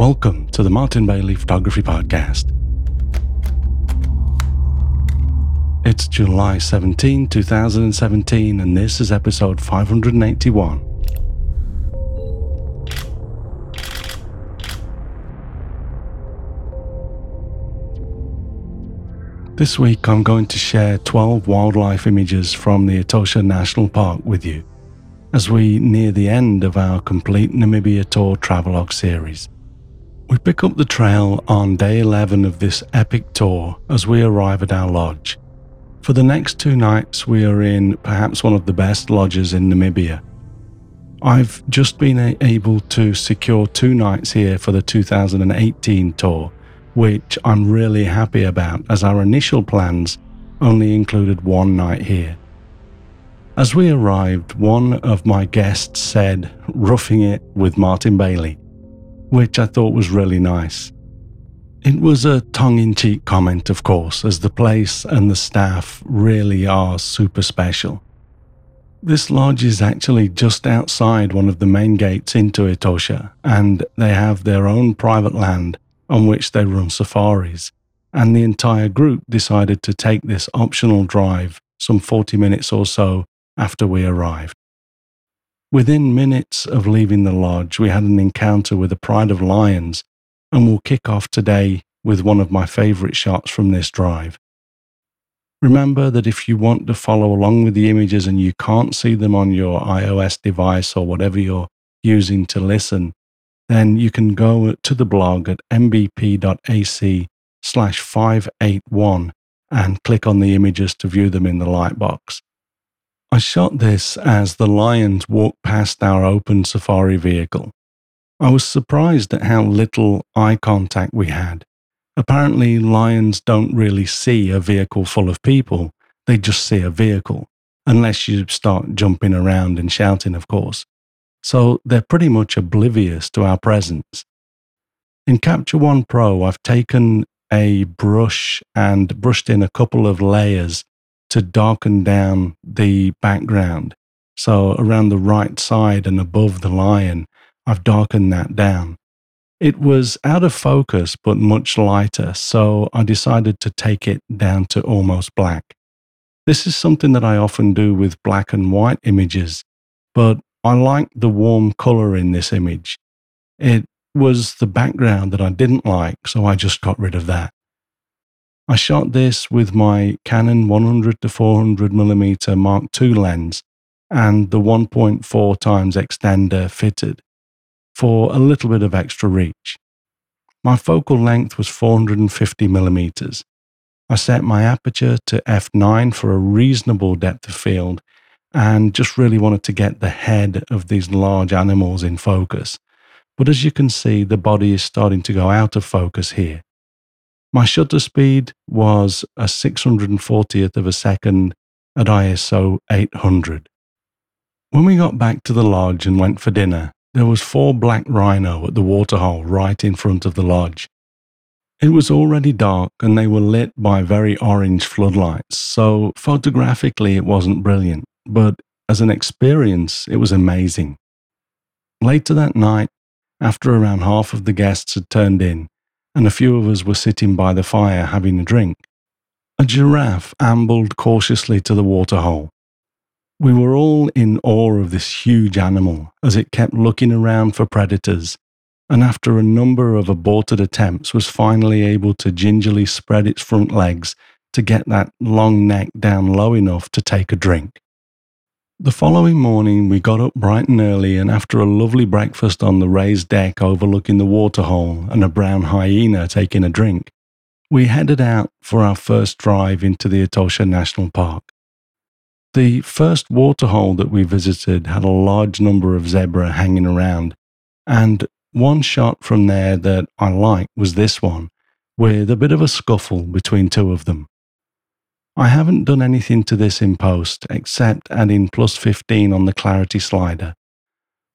Welcome to the Martin Bailey Photography Podcast. It's July 17, 2017, and this is episode 581. This week, I'm going to share 12 wildlife images from the Etosha National Park with you as we near the end of our complete Namibia tour travelogue series. We pick up the trail on day 11 of this epic tour as we arrive at our lodge. For the next two nights, we are in perhaps one of the best lodges in Namibia. I've just been able to secure two nights here for the 2018 tour, which I'm really happy about as our initial plans only included one night here. As we arrived, one of my guests said, roughing it with Martin Bailey, which I thought was really nice. It was a tongue in cheek comment, of course, as the place and the staff really are super special. This lodge is actually just outside one of the main gates into Etosha, and they have their own private land on which they run safaris. And the entire group decided to take this optional drive, some 40 minutes or so, after we arrived. Within minutes of leaving the lodge, we had an encounter with a pride of lions, and we'll kick off today with one of my favourite shots from this drive. Remember that if you want to follow along with the images and you can't see them on your iOS device or whatever you're using to listen, then you can go to the blog at mbp.ac slash 581 and click on the images to view them in the lightbox. I shot this as the lions walked past our open safari vehicle. I was surprised at how little eye contact we had. Apparently, lions don't really see a vehicle full of people, they just see a vehicle, unless you start jumping around and shouting, of course. So they're pretty much oblivious to our presence. In Capture One Pro, I've taken a brush and brushed in a couple of layers to darken down the background. So around the right side and above the lion, I've darkened that down. It was out of focus, but much lighter, so I decided to take it down to almost black. This is something that I often do with black and white images, but I like the warm color in this image. It was the background that I didn't like, so I just got rid of that. I shot this with my Canon 100 to 400 mm Mark II lens and the 1.4 times extender fitted for a little bit of extra reach. My focal length was 450 millimeters. I set my aperture to f9 for a reasonable depth of field and just really wanted to get the head of these large animals in focus. But as you can see, the body is starting to go out of focus here. My shutter speed was a 640th of a second at ISO 800. When we got back to the lodge and went for dinner, there was four black rhino at the waterhole right in front of the lodge. It was already dark and they were lit by very orange floodlights, so photographically it wasn't brilliant, but as an experience it was amazing. Later that night, after around half of the guests had turned in, and a few of us were sitting by the fire having a drink. A giraffe ambled cautiously to the waterhole. We were all in awe of this huge animal as it kept looking around for predators, and after a number of aborted attempts was finally able to gingerly spread its front legs to get that long neck down low enough to take a drink. The following morning, we got up bright and early, and after a lovely breakfast on the raised deck overlooking the waterhole and a brown hyena taking a drink, we headed out for our first drive into the Etosha National Park. The first waterhole that we visited had a large number of zebra hanging around, and one shot from there that I liked was this one, with a bit of a scuffle between two of them. I haven't done anything to this in post except adding plus 15 on the clarity slider.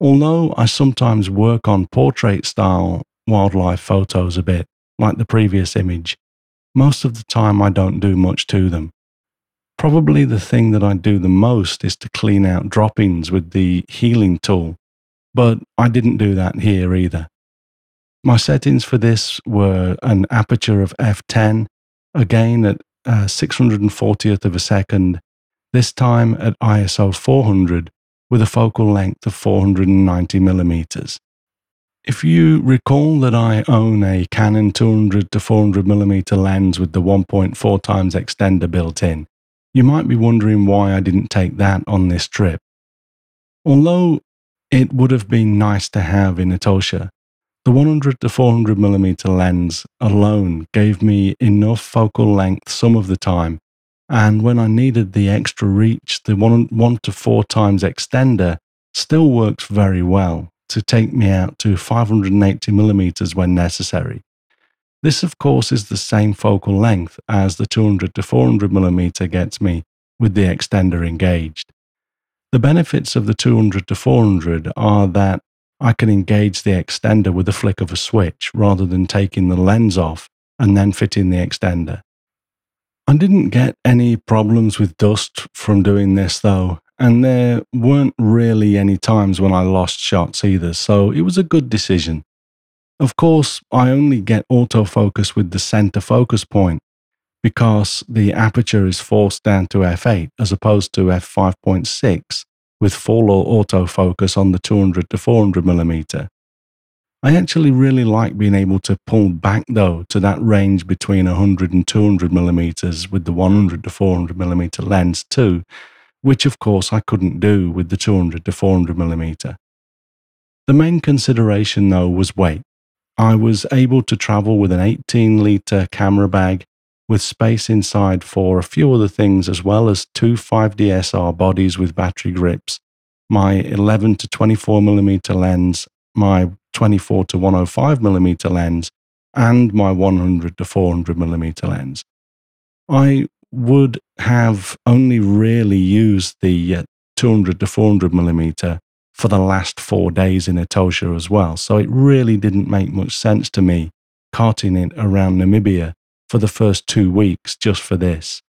Although I sometimes work on portrait style wildlife photos a bit, like the previous image, most of the time I don't do much to them. Probably the thing that I do the most is to clean out droppings with the healing tool, but I didn't do that here either. My settings for this were an aperture of f10, again at uh, 640th of a second, this time at ISO 400 with a focal length of 490 millimeters. If you recall that I own a Canon 200 to 400 millimeter lens with the 1.4 times extender built in, you might be wondering why I didn't take that on this trip. Although it would have been nice to have in Etosha, the 100 to 400 millimeter lens alone gave me enough focal length some of the time, and when I needed the extra reach, the 1, one to 4 times extender still works very well to take me out to 580 millimeters when necessary. This, of course, is the same focal length as the 200 to 400 millimeter gets me with the extender engaged. The benefits of the 200 to 400 are that I can engage the extender with a flick of a switch rather than taking the lens off and then fitting the extender. I didn't get any problems with dust from doing this though, and there weren't really any times when I lost shots either, so it was a good decision. Of course, I only get autofocus with the center focus point because the aperture is forced down to f8 as opposed to f5.6 with full or autofocus on the 200 to 400 millimeter. I actually really like being able to pull back though to that range between 100 and 200 millimeters with the 100 to 400 millimeter lens too, which of course I couldn't do with the 200 to 400 millimeter. The main consideration though was weight. I was able to travel with an 18 litre camera bag with space inside for a few other things as well as two 5DSR bodies with battery grips, my 11 to 24 millimeter lens, my 24 to 105 millimeter lens, and my 100 to 400 millimeter lens. I would have only really used the uh, 200 to 400 millimeter for the last four days in Etosha as well. So it really didn't make much sense to me carting it around Namibia for the first two weeks just for this.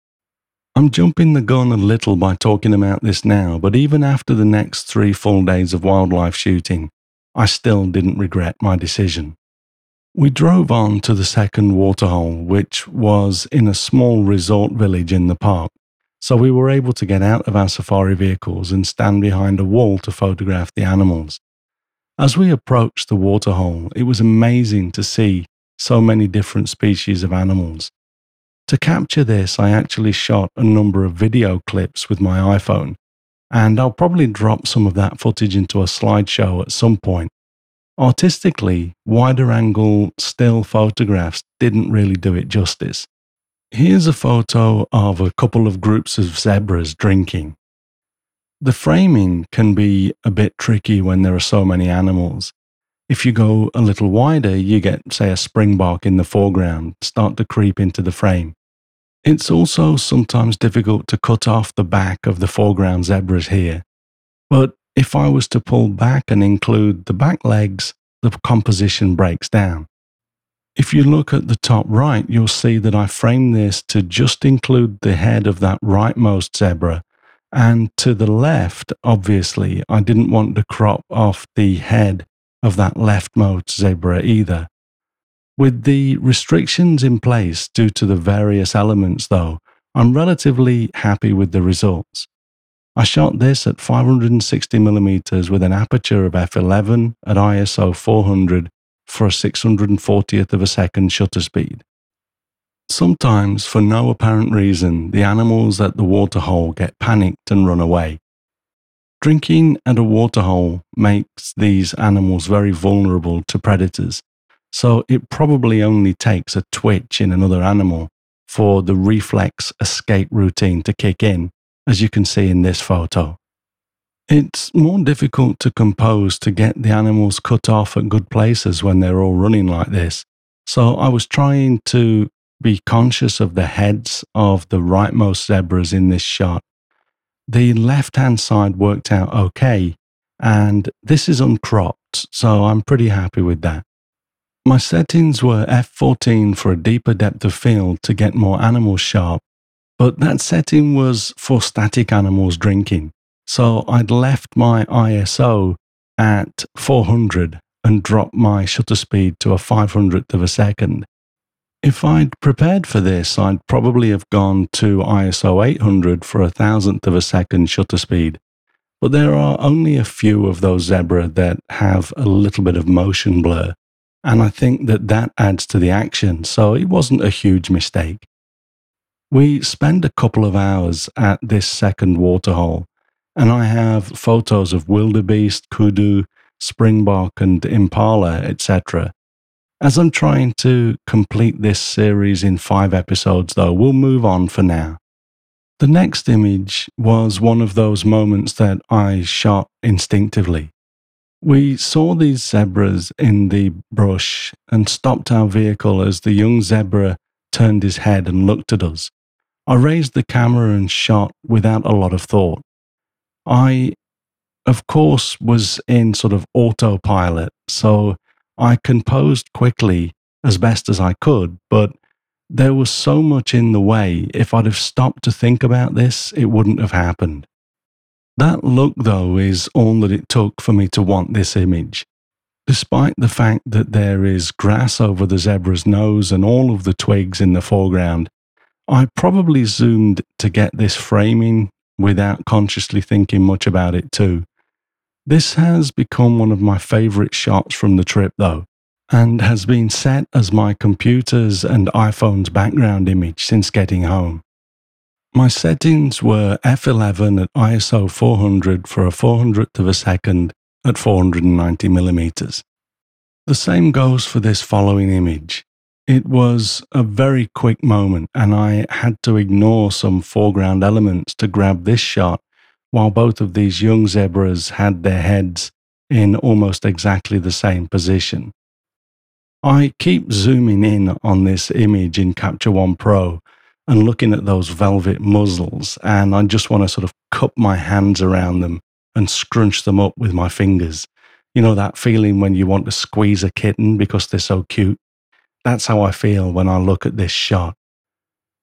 I'm jumping the gun a little by talking about this now, but even after the next three full days of wildlife shooting, I still didn't regret my decision. We drove on to the second waterhole, which was in a small resort village in the park, so we were able to get out of our safari vehicles and stand behind a wall to photograph the animals. As we approached the waterhole, it was amazing to see so many different species of animals. To capture this, I actually shot a number of video clips with my iPhone, and I'll probably drop some of that footage into a slideshow at some point Artistically, wider angle still photographs didn't really do it justice. Here's a photo of a couple of groups of zebras drinking. The framing can be a bit tricky when there are so many animals. If you go a little wider, you get, say, a springbok in the foreground start to creep into the frame. It's also sometimes difficult to cut off the back of the foreground zebras here, but if I was to pull back and include the back legs, the composition breaks down. If you look at the top right, you'll see that I framed this to just include the head of that rightmost zebra. And to the left, obviously, I didn't want to crop off the head of that leftmost zebra either. With the restrictions in place due to the various elements, though, I'm relatively happy with the results. I shot this at 560mm with an aperture of f11 at ISO 400 for a 640th of a second shutter speed. Sometimes, for no apparent reason, the animals at the waterhole get panicked and run away. Drinking at a waterhole makes these animals very vulnerable to predators, so it probably only takes a twitch in another animal for the reflex escape routine to kick in as you can see in this photo. It's more difficult to compose to get the animals cut off at good places when they're all running like this. So I was trying to be conscious of the heads of the rightmost zebras in this shot. The left hand side worked out okay, and this is uncropped, so I'm pretty happy with that. My settings were f14 for a deeper depth of field to get more animals sharp, but that setting was for static animals drinking. So I'd left my ISO at 400 and dropped my shutter speed to a 500th of a second. If I'd prepared for this, I'd probably have gone to ISO 800 for a thousandth of a second shutter speed. But there are only a few of those zebra that have a little bit of motion blur. And I think that that adds to the action, so it wasn't a huge mistake. We spend a couple of hours at this second waterhole, and I have photos of wildebeest, kudu, springbok, and impala, etc. As I'm trying to complete this series in five episodes, though, we'll move on for now. The next image was one of those moments that I shot instinctively. We saw these zebras in the brush and stopped our vehicle as the young zebra turned his head and looked at us. I raised the camera and shot without a lot of thought. I, of course, was in sort of autopilot, so I composed quickly as best as I could, but there was so much in the way. If I'd have stopped to think about this, it wouldn't have happened. That look, though, is all that it took for me to want this image. Despite the fact that there is grass over the zebra's nose and all of the twigs in the foreground, I probably zoomed to get this framing without consciously thinking much about it too. This has become one of my favourite shots from the trip though, and has been set as my computer's and iPhone's background image since getting home. My settings were f11 at ISO 400 for a 400th of a second at 490 millimeters. The same goes for this following image. It was a very quick moment, and I had to ignore some foreground elements to grab this shot while both of these young zebras had their heads in almost exactly the same position. I keep zooming in on this image in Capture One Pro and looking at those velvet muzzles, and I just want to sort of cup my hands around them and scrunch them up with my fingers. You know, that feeling when you want to squeeze a kitten because they're so cute? That's how I feel when I look at this shot.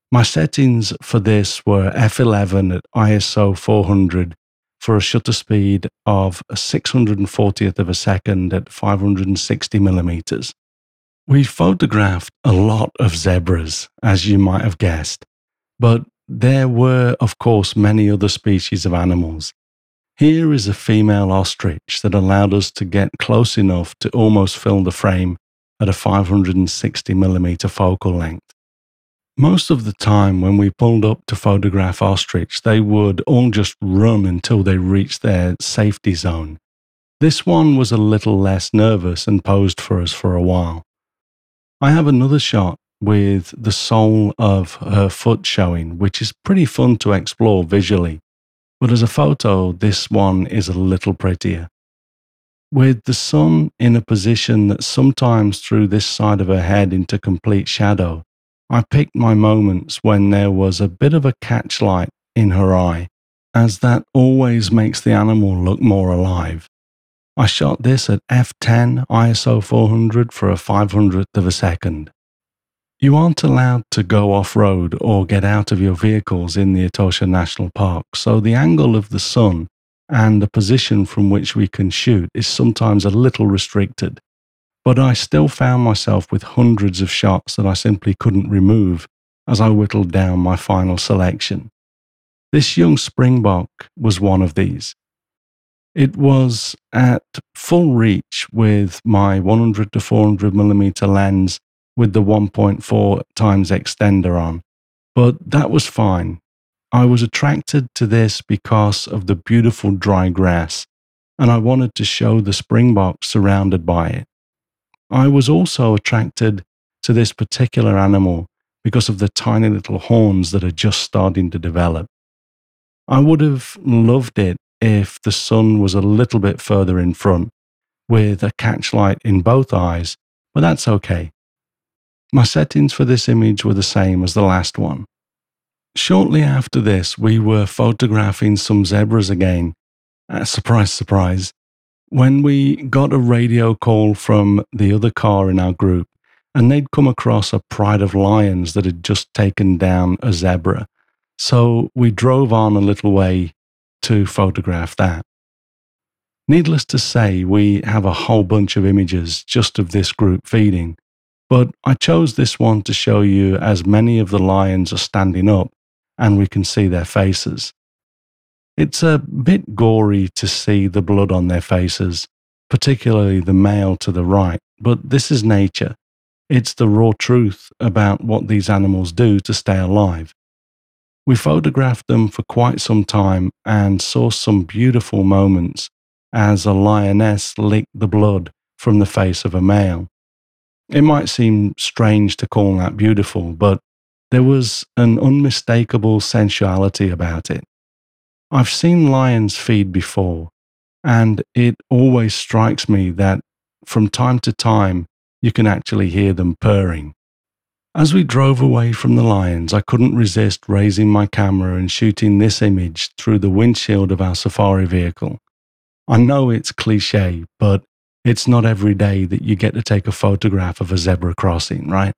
My settings for this were f11 at ISO 400 for a shutter speed of a 640th of a second at 560 millimeters. We photographed a lot of zebras, as you might have guessed, but there were, of course, many other species of animals. Here is a female ostrich that allowed us to get close enough to almost fill the frame at a 560 millimeter focal length. Most of the time, when we pulled up to photograph ostrich, they would all just run until they reached their safety zone. This one was a little less nervous and posed for us for a while. I have another shot with the sole of her foot showing, which is pretty fun to explore visually. But as a photo, this one is a little prettier. With the sun in a position that sometimes threw this side of her head into complete shadow, I picked my moments when there was a bit of a catchlight in her eye, as that always makes the animal look more alive. I shot this at f10 ISO 400 for a 500th of a second. You aren't allowed to go off road or get out of your vehicles in the Etosha National Park, so the angle of the sun and the position from which we can shoot is sometimes a little restricted. But I still found myself with hundreds of shots that I simply couldn't remove as I whittled down my final selection. This young Springbok was one of these. It was at full reach with my 100 to 400 millimeter lens with the 1.4 times extender on, but that was fine. I was attracted to this because of the beautiful dry grass, and I wanted to show the springbok surrounded by it. I was also attracted to this particular animal because of the tiny little horns that are just starting to develop. I would have loved it if the sun was a little bit further in front with a catchlight in both eyes, but that's okay. My settings for this image were the same as the last one. Shortly after this, we were photographing some zebras again. Uh, surprise, surprise. When we got a radio call from the other car in our group, and they'd come across a pride of lions that had just taken down a zebra. So we drove on a little way to photograph that. Needless to say, we have a whole bunch of images just of this group feeding, but I chose this one to show you as many of the lions are standing up and we can see their faces. It's a bit gory to see the blood on their faces, particularly the male to the right, but this is nature. It's the raw truth about what these animals do to stay alive. We photographed them for quite some time and saw some beautiful moments as a lioness licked the blood from the face of a male. It might seem strange to call that beautiful, but there was an unmistakable sensuality about it. I've seen lions feed before, and it always strikes me that from time to time you can actually hear them purring. As we drove away from the lions, I couldn't resist raising my camera and shooting this image through the windshield of our safari vehicle. I know it's cliche, but it's not every day that you get to take a photograph of a zebra crossing, right?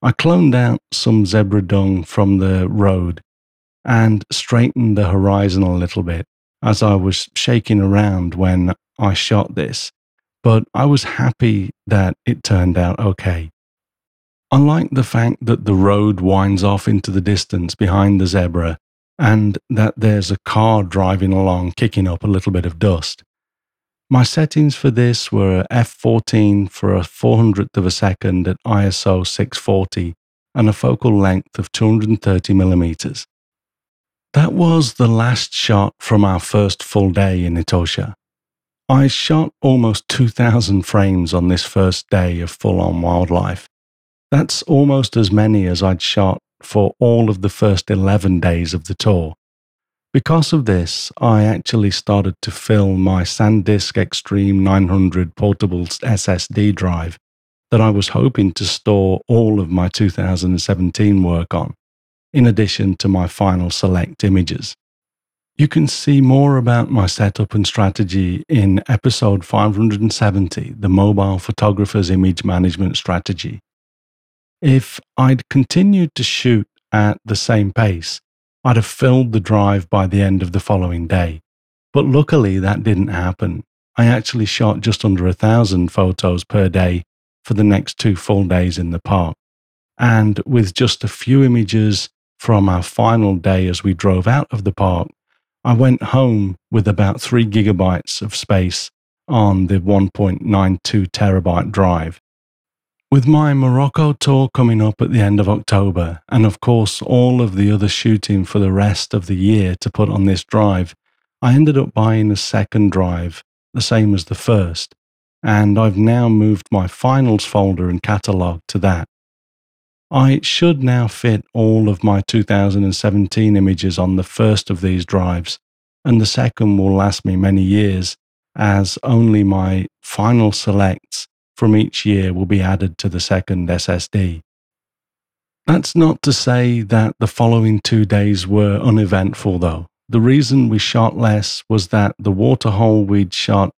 I cloned out some zebra dung from the road and straightened the horizon a little bit as I was shaking around when I shot this, but I was happy that it turned out okay. I like the fact that the road winds off into the distance behind the zebra and that there's a car driving along kicking up a little bit of dust. My settings for this were f14 for a 400th of a second at ISO 640 and a focal length of 230 millimeters. That was the last shot from our first full day in Etosha. I shot almost 2,000 frames on this first day of full on wildlife, that's almost as many as I'd shot for all of the first 11 days of the tour. Because of this, I actually started to fill my SanDisk Extreme 900 portable SSD drive that I was hoping to store all of my 2017 work on, in addition to my final select images. You can see more about my setup and strategy in episode 570, the Mobile Photographer's Image Management Strategy. If I'd continued to shoot at the same pace, I'd have filled the drive by the end of the following day. But luckily, that didn't happen. I actually shot just under a thousand photos per day for the next two full days in the park. And with just a few images from our final day as we drove out of the park, I went home with about three gigabytes of space on the 1.92 terabyte drive. With my Morocco tour coming up at the end of October, and of course all of the other shooting for the rest of the year to put on this drive, I ended up buying a second drive, the same as the first, and I've now moved my finals folder and catalogue to that. I should now fit all of my 2017 images on the first of these drives, and the second will last me many years, as only my final selects from each year will be added to the second SSD. That's not to say that the following two days were uneventful, though. The reason we shot less was that the waterhole we'd shot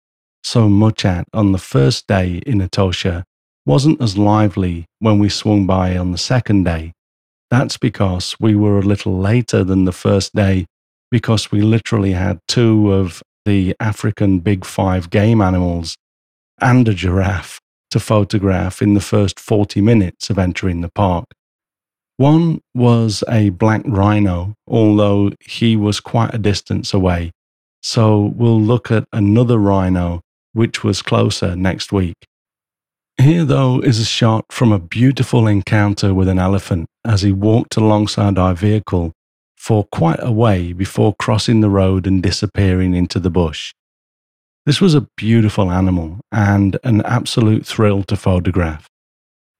so much at on the first day in Etosha wasn't as lively when we swung by on the second day. That's because we were a little later than the first day because we literally had two of the African big five game animals and a giraffe to photograph in the first 40 minutes of entering the park. One was a black rhino, although he was quite a distance away. So we'll look at another rhino, which was closer next week. Here, though, is a shot from a beautiful encounter with an elephant as he walked alongside our vehicle for quite a way before crossing the road and disappearing into the bush. This was a beautiful animal and an absolute thrill to photograph.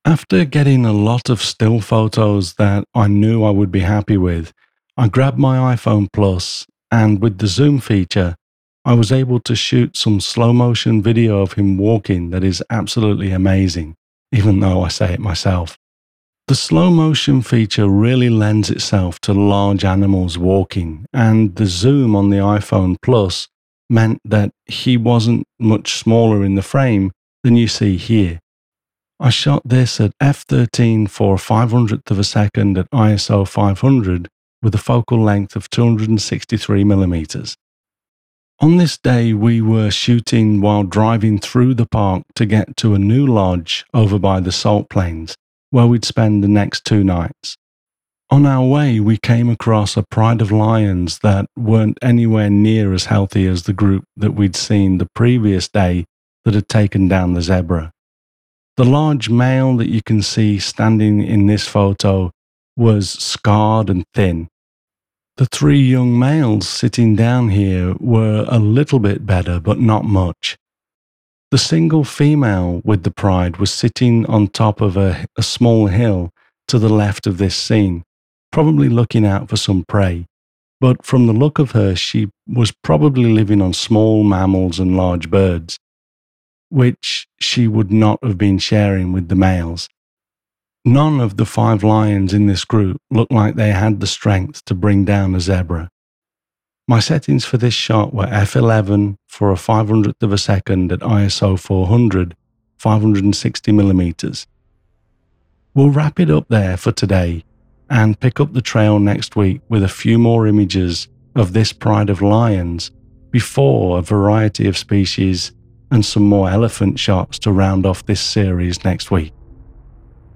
After getting a lot of still photos that I knew I would be happy with, I grabbed my iPhone Plus and with the zoom feature, I was able to shoot some slow motion video of him walking that is absolutely amazing, even though I say it myself. The slow motion feature really lends itself to large animals walking, and the zoom on the iPhone Plus meant that he wasn't much smaller in the frame than you see here. I shot this at f13 for a 500th of a second at ISO 500 with a focal length of 263 millimeters. On this day, we were shooting while driving through the park to get to a new lodge over by the salt plains, where we'd spend the next two nights. On our way, we came across a pride of lions that weren't anywhere near as healthy as the group that we'd seen the previous day that had taken down the zebra. The large male that you can see standing in this photo was scarred and thin, the three young males sitting down here were a little bit better, but not much. The single female with the pride was sitting on top of a, a small hill to the left of this scene, probably looking out for some prey. But from the look of her, she was probably living on small mammals and large birds, which she would not have been sharing with the males. None of the five lions in this group looked like they had the strength to bring down a zebra. My settings for this shot were f11 for a 500th of a second at ISO 400, 560 millimeters. We'll wrap it up there for today and pick up the trail next week with a few more images of this pride of lions before a variety of species and some more elephant shots to round off this series next week.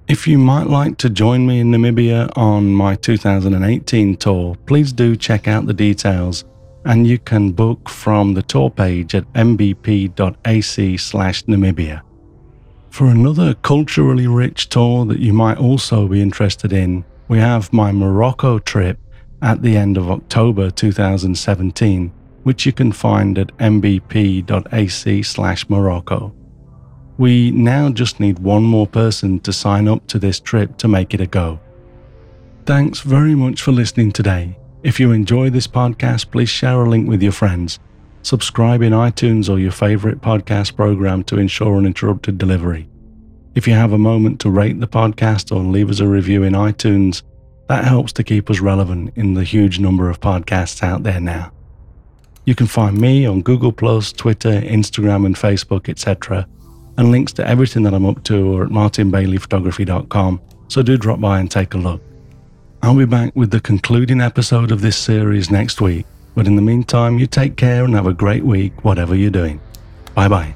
If you might like to join me in Namibia on my 2018 tour, please do check out the details and you can book from the tour page at mbp.ac/namibia. For another culturally rich tour that you might also be interested in, we have my Morocco trip at the end of October 2017, which you can find at mbp.ac/morocco. We now just need one more person to sign up to this trip to make it a go. Thanks very much for listening today. If you enjoy this podcast, please share a link with your friends. Subscribe in iTunes or your favorite podcast program to ensure uninterrupted delivery. If you have a moment to rate the podcast or leave us a review in iTunes, that helps to keep us relevant in the huge number of podcasts out there now. You can find me on Google, Twitter, Instagram, and Facebook, etc and links to everything that I'm up to are at martinbaileyphotography.com, so do drop by and take a look. I'll be back with the concluding episode of this series next week, but in the meantime, you take care and have a great week, whatever you're doing. Bye bye.